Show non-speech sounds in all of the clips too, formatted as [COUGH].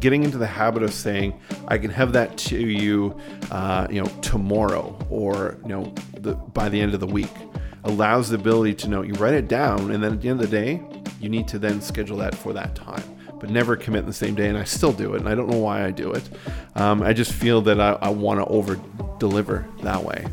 getting into the habit of saying, I can have that to you, uh, you know, tomorrow or, you know, the, by the end of the week allows the ability to know you write it down and then at the end of the day, you need to then schedule that for that time but never commit in the same day. And I still do it, and I don't know why I do it. Um, I just feel that I, I want to over deliver that way.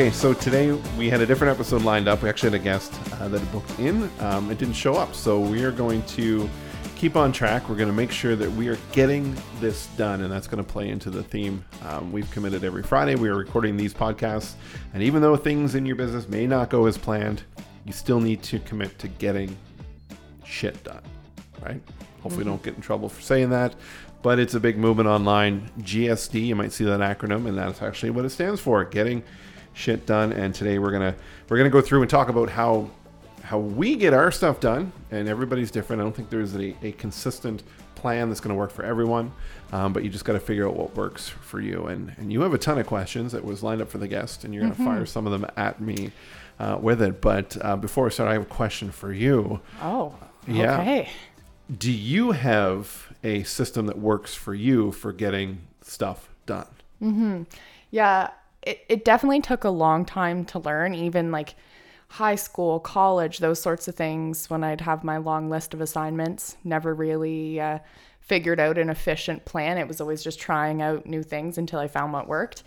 Okay, so today we had a different episode lined up. We actually had a guest uh, that booked in. Um, it didn't show up, so we are going to keep on track. We're going to make sure that we are getting this done, and that's going to play into the theme. Um, we've committed every Friday. We are recording these podcasts, and even though things in your business may not go as planned, you still need to commit to getting shit done, right? Hopefully, mm-hmm. don't get in trouble for saying that. But it's a big movement online. GSD, you might see that acronym, and that's actually what it stands for: getting shit done. And today we're gonna we're gonna go through and talk about how how we get our stuff done. And everybody's different. I don't think there's a, a consistent plan that's going to work for everyone. Um, but you just got to figure out what works for you. And and you have a ton of questions that was lined up for the guest, and you're going to mm-hmm. fire some of them at me uh, with it. But uh, before we start, I have a question for you. Oh, yeah. Okay. Do you have a system that works for you for getting stuff done? Mm-hmm. Yeah, it, it definitely took a long time to learn, even like high school, college, those sorts of things, when I'd have my long list of assignments, never really uh, figured out an efficient plan. It was always just trying out new things until I found what worked.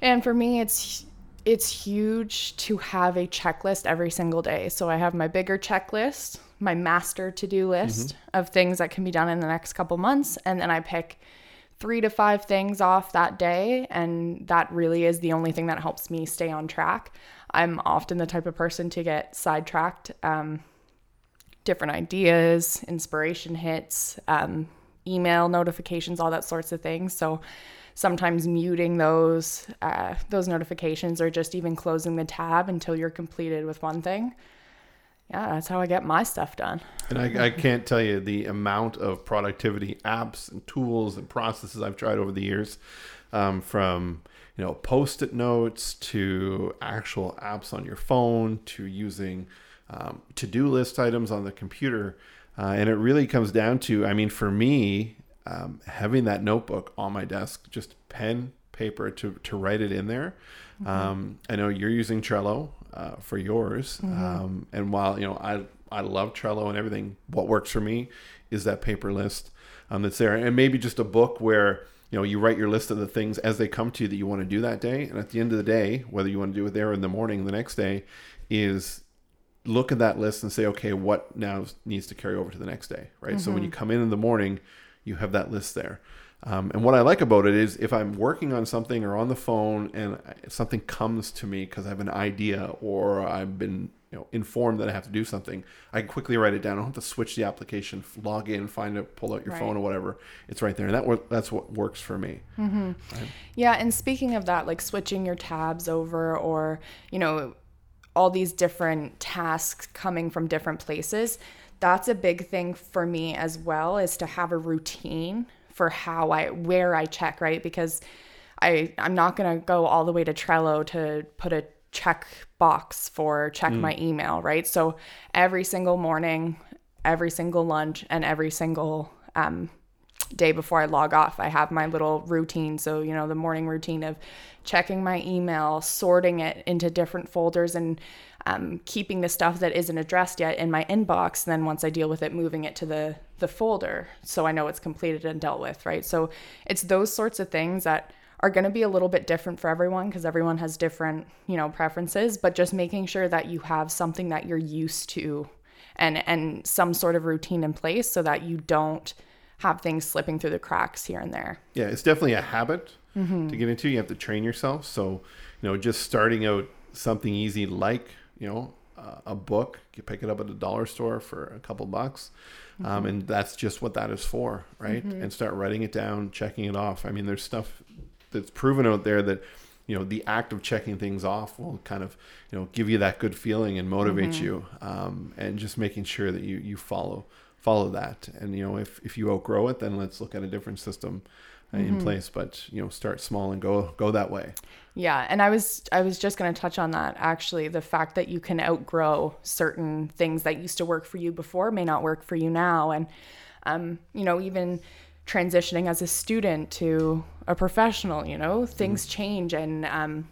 And for me, it's it's huge to have a checklist every single day. So I have my bigger checklist, my master to-do list mm-hmm. of things that can be done in the next couple months, and then I pick three to five things off that day. And that really is the only thing that helps me stay on track. I'm often the type of person to get sidetracked. Um, different ideas, inspiration hits, um, email notifications, all that sorts of things. So sometimes muting those uh, those notifications or just even closing the tab until you're completed with one thing yeah, that's how I get my stuff done. And I, I, can't tell you the amount of productivity apps and tools and processes I've tried over the years, um, from you know post-it notes to actual apps on your phone to using um, to-do list items on the computer, uh, and it really comes down to, I mean, for me, um, having that notebook on my desk, just pen, paper to to write it in there. Mm-hmm. Um, I know you're using Trello uh, for yours. Mm-hmm. Um, and while you know I I love Trello and everything, what works for me is that paper list um, that's there, and maybe just a book where you know you write your list of the things as they come to you that you want to do that day, and at the end of the day, whether you want to do it there in the morning the next day, is look at that list and say, okay, what now needs to carry over to the next day, right? Mm-hmm. So when you mm-hmm. come in in the morning, you have that list there. Um, and what I like about it is if I'm working on something or on the phone and something comes to me because I have an idea or I've been you know informed that I have to do something, I can quickly write it down. I don't have to switch the application, log in, find it, pull out your right. phone or whatever. It's right there, and that that's what works for me. Mm-hmm. Right? Yeah, and speaking of that, like switching your tabs over, or you know, all these different tasks coming from different places. That's a big thing for me as well, is to have a routine for how I where I check, right? Because I I'm not going to go all the way to Trello to put a check box for check mm. my email, right? So every single morning, every single lunch and every single um, day before I log off, I have my little routine. So, you know, the morning routine of checking my email, sorting it into different folders and um, keeping the stuff that isn't addressed yet in my inbox. Then once I deal with it, moving it to the the folder so I know it's completed and dealt with, right? So it's those sorts of things that are going to be a little bit different for everyone because everyone has different, you know, preferences, but just making sure that you have something that you're used to and and some sort of routine in place so that you don't have things slipping through the cracks here and there. Yeah, it's definitely a habit mm-hmm. to get into. You have to train yourself. So, you know, just starting out something easy like you know uh, a book you pick it up at a dollar store for a couple bucks um, mm-hmm. um, and that's just what that is for right mm-hmm. and start writing it down checking it off i mean there's stuff that's proven out there that you know the act of checking things off will kind of you know give you that good feeling and motivate mm-hmm. you um, and just making sure that you you follow follow that and you know if if you outgrow it then let's look at a different system uh, in place. But you know, start small and go go that way. Yeah, and I was I was just going to touch on that actually the fact that you can outgrow certain things that used to work for you before may not work for you now and um you know even transitioning as a student to a professional, you know, things change and um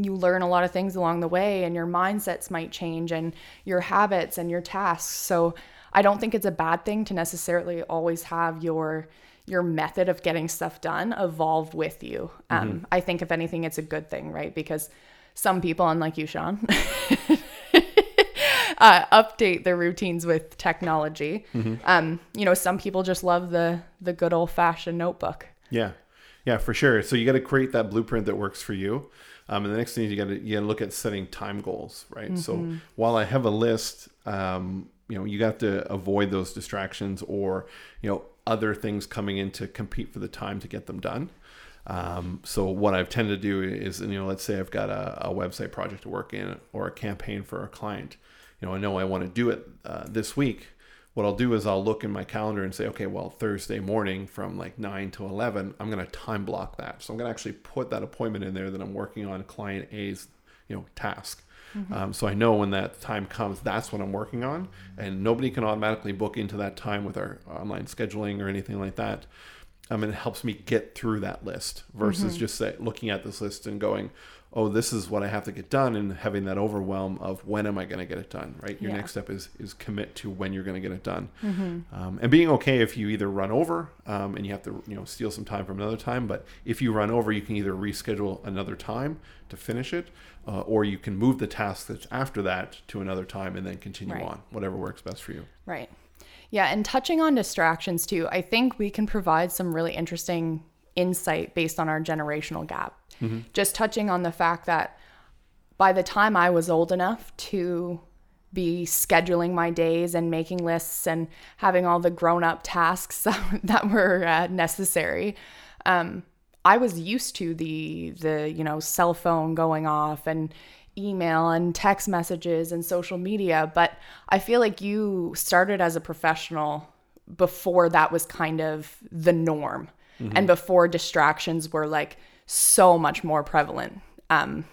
you learn a lot of things along the way and your mindsets might change and your habits and your tasks. So I don't think it's a bad thing to necessarily always have your your method of getting stuff done evolve with you. Um, I think if anything, it's a good thing, right? Because some people, unlike you, Sean, [LAUGHS] uh, update their routines with technology. Um, you know, some people just love the the good old fashioned notebook. Yeah, yeah, for sure. So you got to create that blueprint that works for you. Um, and the next thing is you got to you got to look at setting time goals, right? So while I have a list, um, you know, you got to avoid those distractions or you know other things coming in to compete for the time to get them done. Um, so what I've tended to do is, you know, let's say I've got a, a website project to work in or a campaign for a client. You know, I know I want to do it uh, this week. What I'll do is I'll look in my calendar and say, okay, well, Thursday morning from like nine to eleven, I'm going to time block that. So I'm going to actually put that appointment in there that I'm working on client A's, you know, task. Um, so I know when that time comes, that's what I'm working on, and nobody can automatically book into that time with our online scheduling or anything like that. Um, and it helps me get through that list versus just say, looking at this list and going, "Oh, this is what I have to get done," and having that overwhelm of when am I going to get it done. Right. Your Yeah. next step is is commit to when you're going to get it done, um, and being okay if you either run over um, and you have to you know steal some time from another time. But if you run over, you can either reschedule another time to finish it, uh, or you can move the task that's after that to another time and then continue Right. on, whatever works best for you. Right. Yeah, and touching on distractions too, I think we can provide some really interesting insight based on our generational gap. Just touching on the fact that by the time I was old enough to be scheduling my days and making lists and having all the grown up tasks [LAUGHS] that, were uh, necessary, um, I was used to the the you know cell phone going off and email and text messages and social media. But I feel like you started as a professional before that was kind of the norm. And before distractions were like so much more prevalent. Um,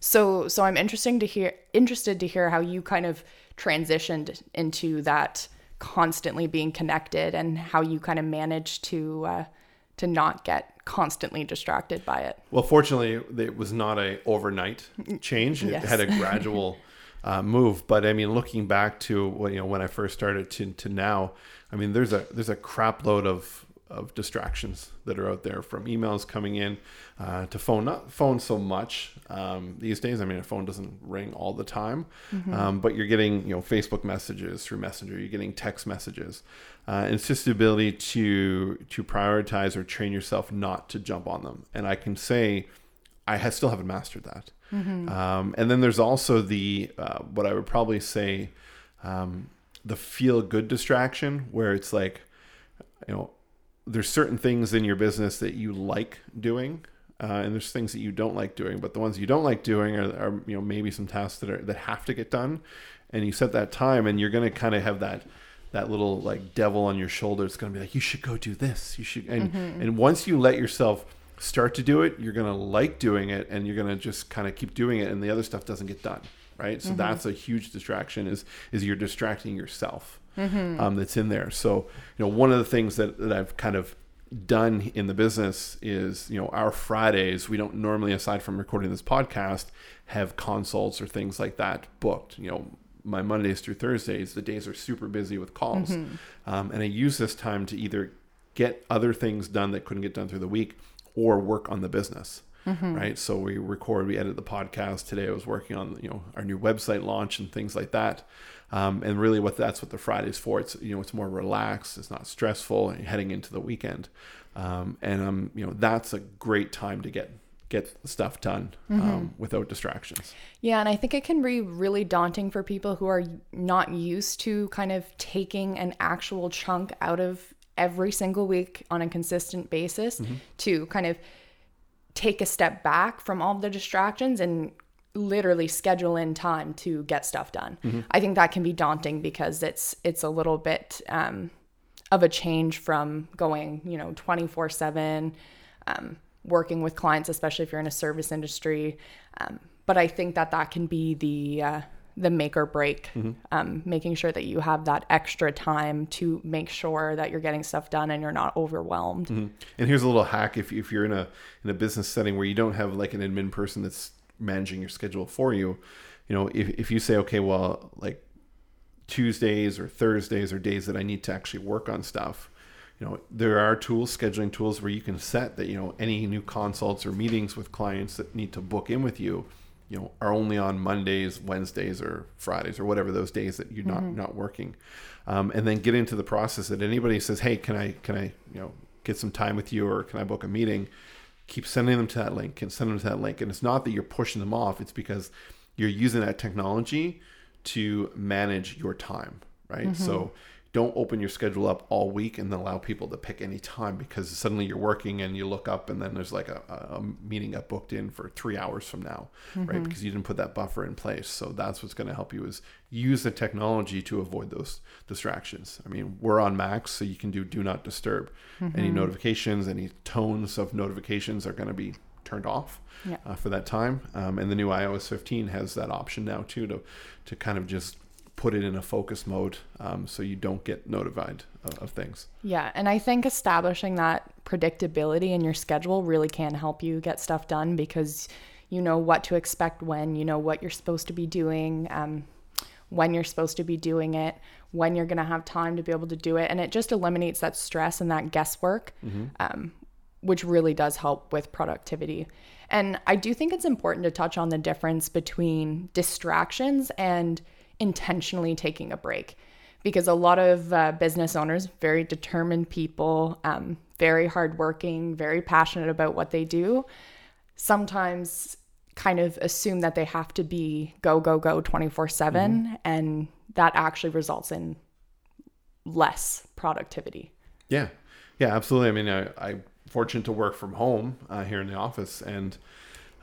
so so I'm interesting to hear interested to hear how you kind of transitioned into that constantly being connected and how you kind of managed to uh, to not get constantly distracted by it. Well, fortunately, it was not a overnight change. It Yes. had a [LAUGHS] gradual uh, move. But I mean, looking back to what you know when I first started to, to now, I mean, there's a there's a crap load of of distractions that are out there from emails coming in uh, to phone not phone so much um, these days. I mean a phone doesn't ring all the time um, but you're getting you know facebook messages through messenger you're getting text messages. Uh, and it's just the ability to to prioritize or train yourself not to jump on them. And i can say i still haven't mastered that. Um, and then there's also the uh, what i would probably say um, the feel good distraction where it's like you know there's certain things in your business that you like doing uh, and there's things that you don't like doing but the ones you don't like doing are, are you know maybe some tasks that are that have to get done and you set that time and you're going to kind of have that that little like devil on your shoulder it's going to be like you should go do this you should and and once you let yourself start to do it you're going to like doing it and you're going to just kind of keep doing it and the other stuff doesn't get done right? So that's a huge distraction is is you're distracting yourself um, that's in there. So you know one of the things that, that i've kind of done in the business is you know our fridays we don't normally aside from recording this podcast have consults or things like that booked. You know my mondays through thursdays the days are super busy with calls. Um, and i use this time to either get other things done that couldn't get done through the week or work on the business right? So we record we edit the podcast. Today i was working on you know our new website launch and things like that. Um, and really what that's what the friday's for. It's you know it's more relaxed. It's not stressful heading into the weekend. Um, and um, you know that's a great time to get get stuff done um, without distractions. Yeah, and I think it can be really daunting for people who are not used to kind of taking an actual chunk out of every single week on a consistent basis to kind of take a step back from all the distractions and literally schedule in time to get stuff done. I think that can be daunting because it's it's a little bit um of a change from going, you know, 24 7, um, working with clients, especially if you're in a service industry. Um, but I think that that can be the, uh, the make or break, mm-hmm. um, making sure that you have that extra time to make sure that you're getting stuff done and you're not overwhelmed. Mm-hmm. And here's a little hack: if, if you're in a in a business setting where you don't have like an admin person that's managing your schedule for you, you know, if if you say, okay, well, like Tuesdays or Thursdays are days that I need to actually work on stuff. You know, there are tools, scheduling tools where you can set that, you know, any new consults or meetings with clients that need to book in with you, you know, are only on Mondays, Wednesdays, or Fridays, or whatever those days that you're not mm-hmm. not working. Um, and then get into the process that anybody says, Hey, can I can I, you know, get some time with you or can I book a meeting? Keep sending them to that link and send them to that link. And it's not that you're pushing them off, it's because you're using that technology to manage your time, right? Mm-hmm. So don't open your schedule up all week and then allow people to pick any time because suddenly you're working and you look up and then there's like a, a meeting got booked in for three hours from now, mm-hmm. right? Because you didn't put that buffer in place. So that's what's going to help you is use the technology to avoid those distractions. I mean, we're on Macs, so you can do do not disturb. Mm-hmm. Any notifications, any tones of notifications are going to be turned off yeah. uh, for that time. Um, and the new iOS 15 has that option now too to to kind of just put it in a focus mode um, so you don't get notified of, of, things. Yeah, and I think establishing that predictability in your schedule really can help you get stuff done because you know what to expect when, you know what you're supposed to be doing, um, when you're supposed to be doing it, when you're going to have time to be able to do it. And it just eliminates that stress and that guesswork, mm-hmm. um, which really does help with productivity. And I do think it's important to touch on the difference between distractions and intentionally taking a break because a lot of uh, business owners, very determined people, um, very hardworking, very passionate about what they do, sometimes kind of assume that they have to be go, go, go 24 7. Mm-hmm. And that actually results in less productivity. Yeah. Yeah, absolutely. I mean, I, I'm fortunate to work from home uh, here in the office. And,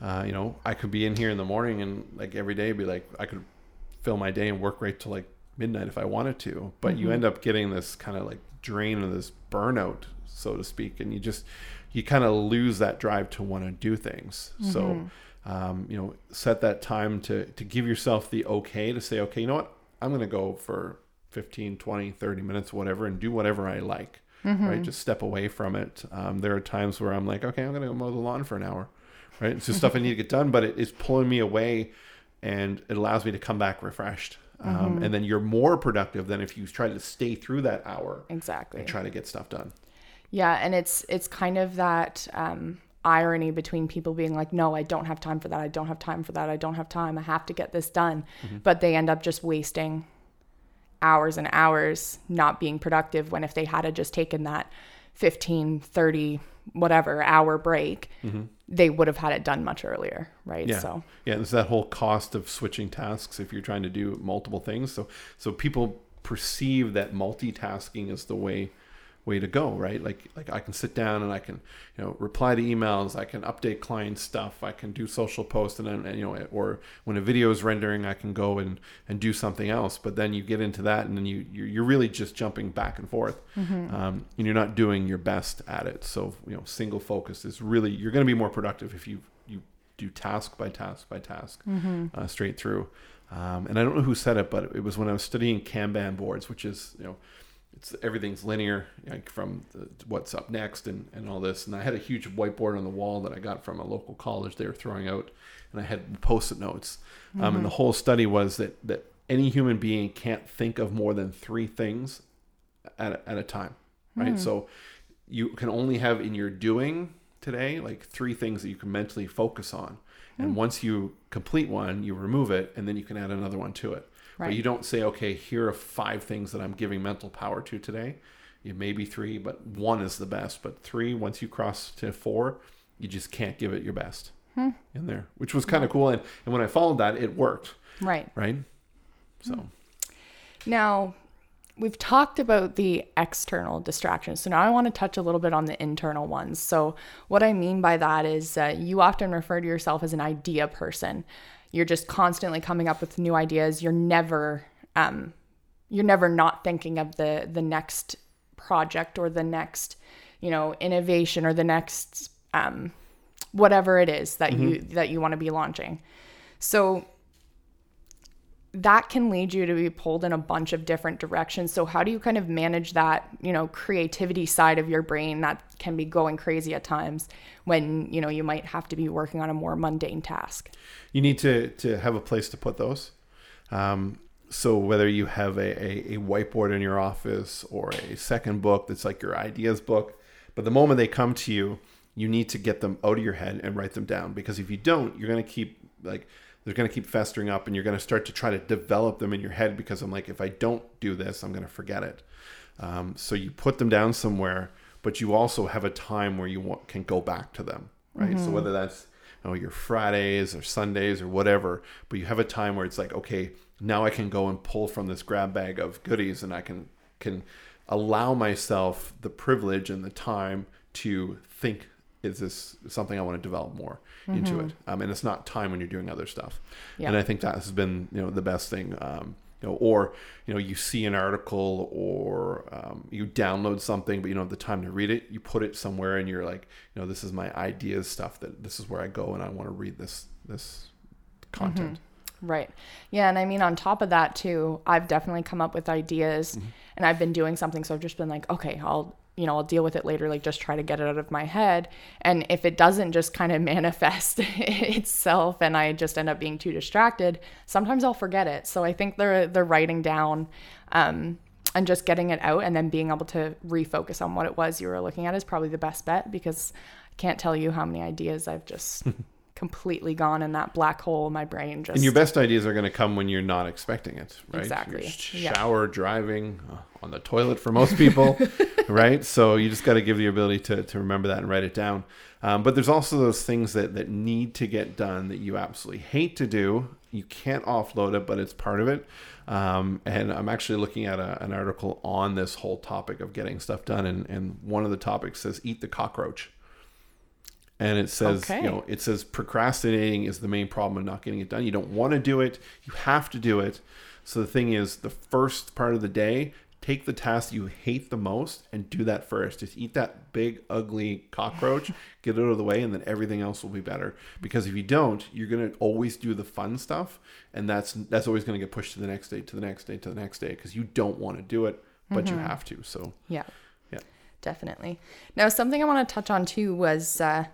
uh, you know, I could be in here in the morning and like every day be like, I could fill my day and work right till like midnight if I wanted to. But mm-hmm. you end up getting this kind of like drain of this burnout, so to speak, and you just you kind of lose that drive to want to do things. Mm-hmm. So um, you know, set that time to to give yourself the okay to say, okay, you know what, I'm gonna go for 15, 20, 30 minutes, whatever, and do whatever I like. Mm-hmm. Right, just step away from it. Um, there are times where I'm like, okay, I'm gonna go mow the lawn for an hour. Right, it's just stuff I need to get done, but it is pulling me away and it allows me to come back refreshed. Um, mm-hmm. and then you're more productive than if you try to stay through that hour exactly and try to get stuff done. Yeah, and it's it's kind of that um, irony between people being like, "No, I don't have time for that. I don't have time for that. I don't have time. I have to get this done," mm-hmm. but they end up just wasting hours and hours not being productive. When if they had just taken that 15, 30, whatever hour break, mm-hmm they would have had it done much earlier, right? Yeah. So yeah, there's that whole cost of switching tasks if you're trying to do multiple things. So so people perceive that multitasking is the way way to go, right? Like like I can sit down and I can, you know, reply to emails, I can update client stuff, I can do social posts and then and, you know, or when a video is rendering, I can go and and do something else. But then you get into that and then you you're really just jumping back and forth, mm-hmm. um, and you're not doing your best at it. So you know, single focus is really you're going to be more productive if you you do task by task by task mm-hmm. uh, straight through. Um, and I don't know who said it, but it was when I was studying Kanban boards, which is you know it's everything's linear like from the, what's up next and, and all this and i had a huge whiteboard on the wall that i got from a local college they were throwing out and i had post-it notes mm-hmm. um, and the mm-hmm. whole study was that that any human being can't think of more than three things at a, at a time right mm. so you can only have in your doing today like three things that you can mentally focus on and mm. once you complete one you remove it and then you can add another one to it Right. But you don't say, okay, here are five things that I'm giving mental power to today. It may be three, but one is the best. But three, once you cross to four, you just can't give it your best hmm. in there, which was kind of cool. And, and when I followed that, it worked. Right. Right. So hmm. now we've talked about the external distractions. So now I want to touch a little bit on the internal ones. So, what I mean by that is uh, you often refer to yourself as an idea person you're just constantly coming up with new ideas you're never um, you're never not thinking of the the next project or the next, you know, innovation or the next um, whatever it is that you that you want to be launching. So that can lead you to be pulled in a bunch of different directions. So how do you kind of manage that, you know, creativity side of your brain that can be going crazy at times when, you know, you might have to be working on a more mundane task? you need to to have a place to put those. Um, so whether you have a, a, a whiteboard in your office or a second book that's like your ideas book, but the moment they come to you, you need to get them out of your head and write them down because if you don't, you're gonna keep like they're gonna keep festering up and you're gonna start to try to develop them in your head because I'm like if I don't do this, I'm gonna forget it. Um, so you put them down somewhere, but you also have a time where you want, can go back to them, right? So whether that's you know, your Fridays or Sundays or whatever, but you have a time where it's like, okay, now I can go and pull from this grab bag of goodies and I can can allow myself the privilege and the time to think is this something I want to develop more into it? Um, and it's not time when you're doing other stuff. Yeah. And I think that has been you know the best thing. Um, you know, or you know, you see an article or um, you download something, but you don't have the time to read it. You put it somewhere, and you're like, you know, this is my ideas stuff. That this is where I go, and I want to read this this content. Right. Yeah. And I mean, on top of that, too, I've definitely come up with ideas and I've been doing something. So I've just been like, okay, I'll, you know, I'll deal with it later. Like, just try to get it out of my head. And if it doesn't just kind of [LAUGHS] manifest itself and I just end up being too distracted, sometimes I'll forget it. So I think the, the writing down, um, and just getting it out and then being able to refocus on what it was you were looking at is probably the best bet because I can't tell you how many ideas I've just [LAUGHS] completely gone in that black hole in my brain. Just And your best ideas are going to come when you're not expecting it, right? Exactly. You're sh- Yeah. shower, driving, uh, on the toilet for most people, [LAUGHS] right? So you just got to give the ability to, to remember that and write it down. Um, but there's also those things that, that need to get done that you absolutely hate to do. You can't offload it, but it's part of it. Um, and I'm actually looking at a, an article on this whole topic of getting stuff done. And, and one of the topics says, eat the cockroach and it says Okay. you know it says procrastinating is the main problem of not getting it done. You don't want to do it you have to do it. So the thing is the first part of the day take the task you hate the most and do that first. Just eat that big ugly cockroach [LAUGHS] get it out of the way and then everything else will be better. Because if you don't you're going to always do the fun stuff and that's that's always going to get pushed to the next day to the next day to the next day because you don't want to do it but you mm-hmm. have to so. Yeah. Definitely. Now, something I want to touch on too was uh,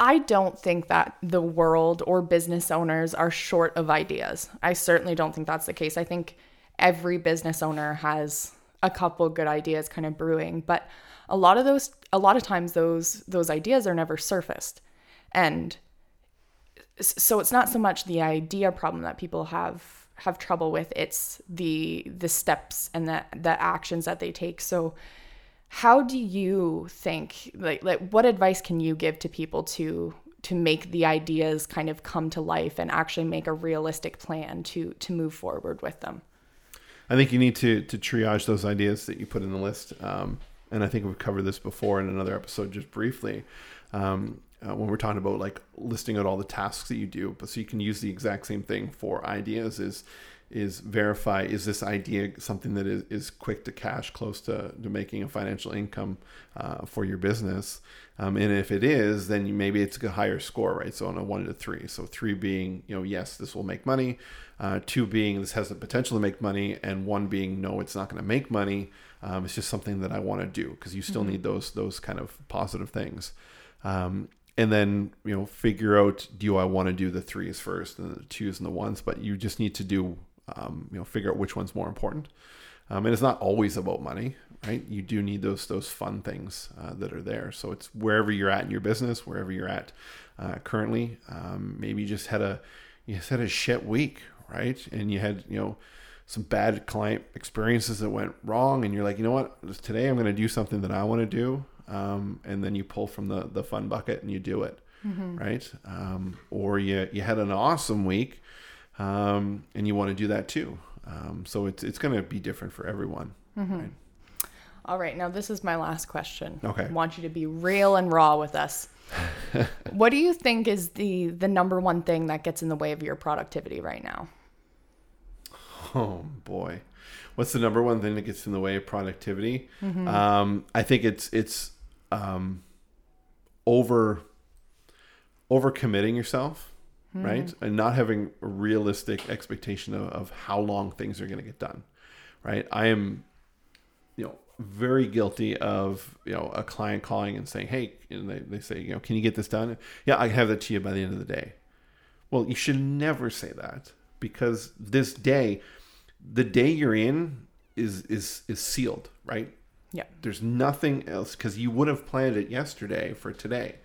I don't think that the world or business owners are short of ideas. I certainly don't think that's the case. I think every business owner has a couple good ideas kind of brewing, but a lot of those a lot of times those those ideas are never surfaced. And so it's not so much the idea problem that people have have trouble with it's the the steps and the the actions that they take so how do you think like like what advice can you give to people to to make the ideas kind of come to life and actually make a realistic plan to to move forward with them I think you need to to triage those ideas that you put in the list. Um, and I think we've covered this before in another episode, just briefly, um, uh, when we're talking about like listing out all the tasks that you do. But so you can use the exact same thing for ideas. Is is verify is this idea something that is, is quick to cash, close to, to making a financial income uh, for your business. Um, and if it is, then you, maybe it's a higher score, right? So on a one to three. So three being, you know, yes, this will make money. Uh, two being this has the potential to make money, and one being no, it's not going to make money. Um, it's just something that I want to do because you still need those those kind of positive things. Um, and then you know figure out do I want to do the threes first and the twos and the ones, but you just need to do um, you know figure out which one's more important. Um, and it's not always about money, right? You do need those those fun things uh, that are there. So it's wherever you're at in your business, wherever you're at uh, currently. Um, maybe you just had a you just had a shit week, right? And you had you know some bad client experiences that went wrong, and you're like, you know what? Today I'm going to do something that I want to do, um, and then you pull from the the fun bucket and you do it, right? Um, or you you had an awesome week, um, and you want to do that too. Um, so it's it's going to be different for everyone. Right? all right now this is my last question Okay. i want you to be real and raw with us [LAUGHS] what do you think is the the number one thing that gets in the way of your productivity right now Oh boy. what's the number one thing that gets in the way of productivity? Um, I think it's it's um, over over committing yourself, right, mm-hmm. and not having a realistic expectation of, of how long things are going to get done, right? I am, you know, very guilty of you know a client calling and saying, hey, and they, they say, you know, can you get this done? Yeah, I have that to you by the end of the day. Well, you should never say that because this day, the day you're in is is is sealed, right? Yeah. There's nothing else because you would have planned it yesterday for today,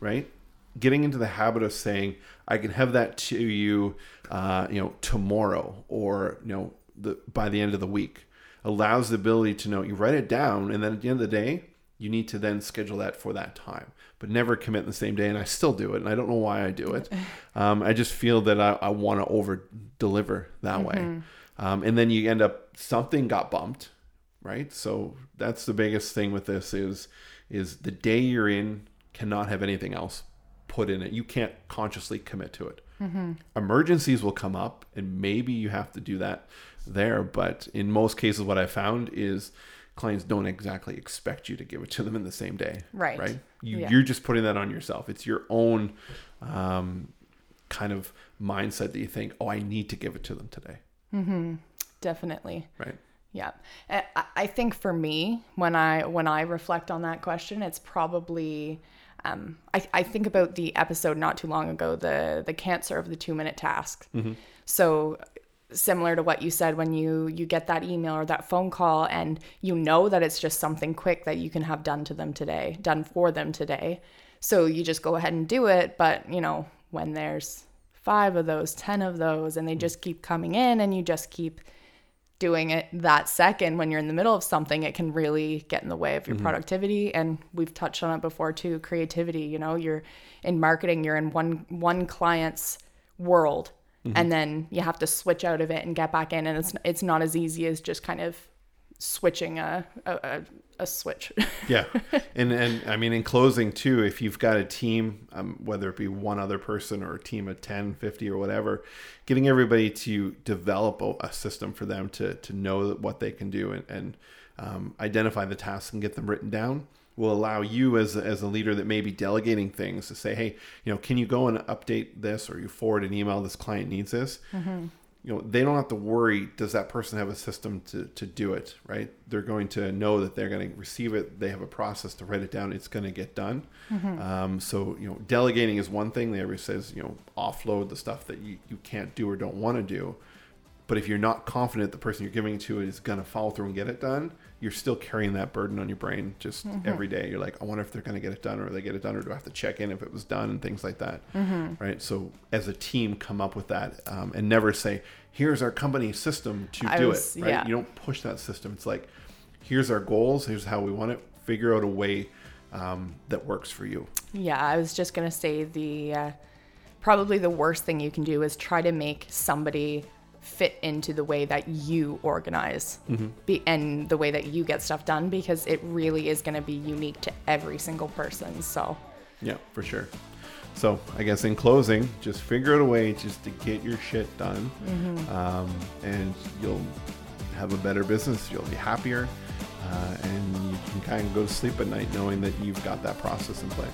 right? Getting into the habit of saying, "I can have that to you, uh, you know, tomorrow," or you know, the by the end of the week, allows the ability to know you write it down, and then at the end of the day, you need to then schedule that for that time, but never commit the same day. And I still do it, and I don't know why I do it. [LAUGHS] Um, I just feel that I, I want to over deliver that way, um, and then you end up something got bumped, right? So that's the biggest thing with this is is the day you're in cannot have anything else put in it. You can't consciously commit to it. Emergencies will come up, and maybe you have to do that there. But in most cases, what I found is clients don't exactly expect you to give it to them in the same day. Right. Right. You, Yeah. You're just putting that on yourself. It's your own um, kind of mindset that you think, oh, I need to give it to them today. Definitely. Right. Yeah. I think for me, when I when I reflect on that question, it's probably um, I, I think about the episode not too long ago, the the cancer of the two minute task. So similar to what you said when you you get that email or that phone call and you know that it's just something quick that you can have done to them today, done for them today. So you just go ahead and do it, but you know, when there's 5 of those, 10 of those and they just keep coming in and you just keep doing it that second when you're in the middle of something it can really get in the way of your mm-hmm. productivity. And we've touched on it before too creativity you know you're in marketing you're in one one client's world. Mm-hmm. And then you have to switch out of it and get back in. And it's it's not as easy as just kind of switching a a, a, switch. Yeah. [LAUGHS] And and i mean in closing too if you've got a team um, whether it be one other person or a team of 10 50 or whatever getting everybody to develop a, a system for them to to know what they can do and, and um, identify the tasks and get them written down will allow you as a, as a leader that may be delegating things to say hey you know can you go and update this or you forward an email? This client needs this you know they don't have to worry does that person have a system to, to do it right? They're going to know that they're going to receive it. They have a process to write it down. It's going to get done. Um, so you know delegating is one thing. They always says you know offload the stuff that you, you can't do or don't want to do. But if you're not confident the person you're giving it to is going to follow through and get it done you're still carrying that burden on your brain just every day. You're like i wonder if they're going to get it done or they get it done or do i have to check in if it was done and things like that right? So as a team come up with that um, and never say here's our company system to I do was- it right? yeah. you don't push that system. It's like here's our goals. Here's how we want it. Figure out a way um, that works for you. Yeah, I was just gonna say the uh, probably the worst thing you can do is try to make somebody fit into the way that you organize be, and the way that you get stuff done because it really is going to be unique to every single person. So, Yeah, for sure. So I guess in closing, just figure out a way just to get your shit done, um, and you'll have a better business. You'll be happier, uh, and you can kind of go to sleep at night knowing that you've got that process in place.